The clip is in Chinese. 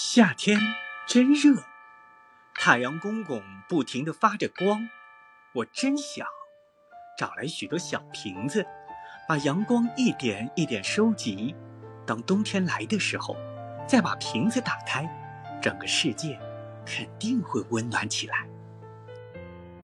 夏天真热，太阳公公不停地发着光，我真想找来许多小瓶子，把阳光一点一点收集。当冬天来的时候，再把瓶子打开，整个世界肯定会温暖起来。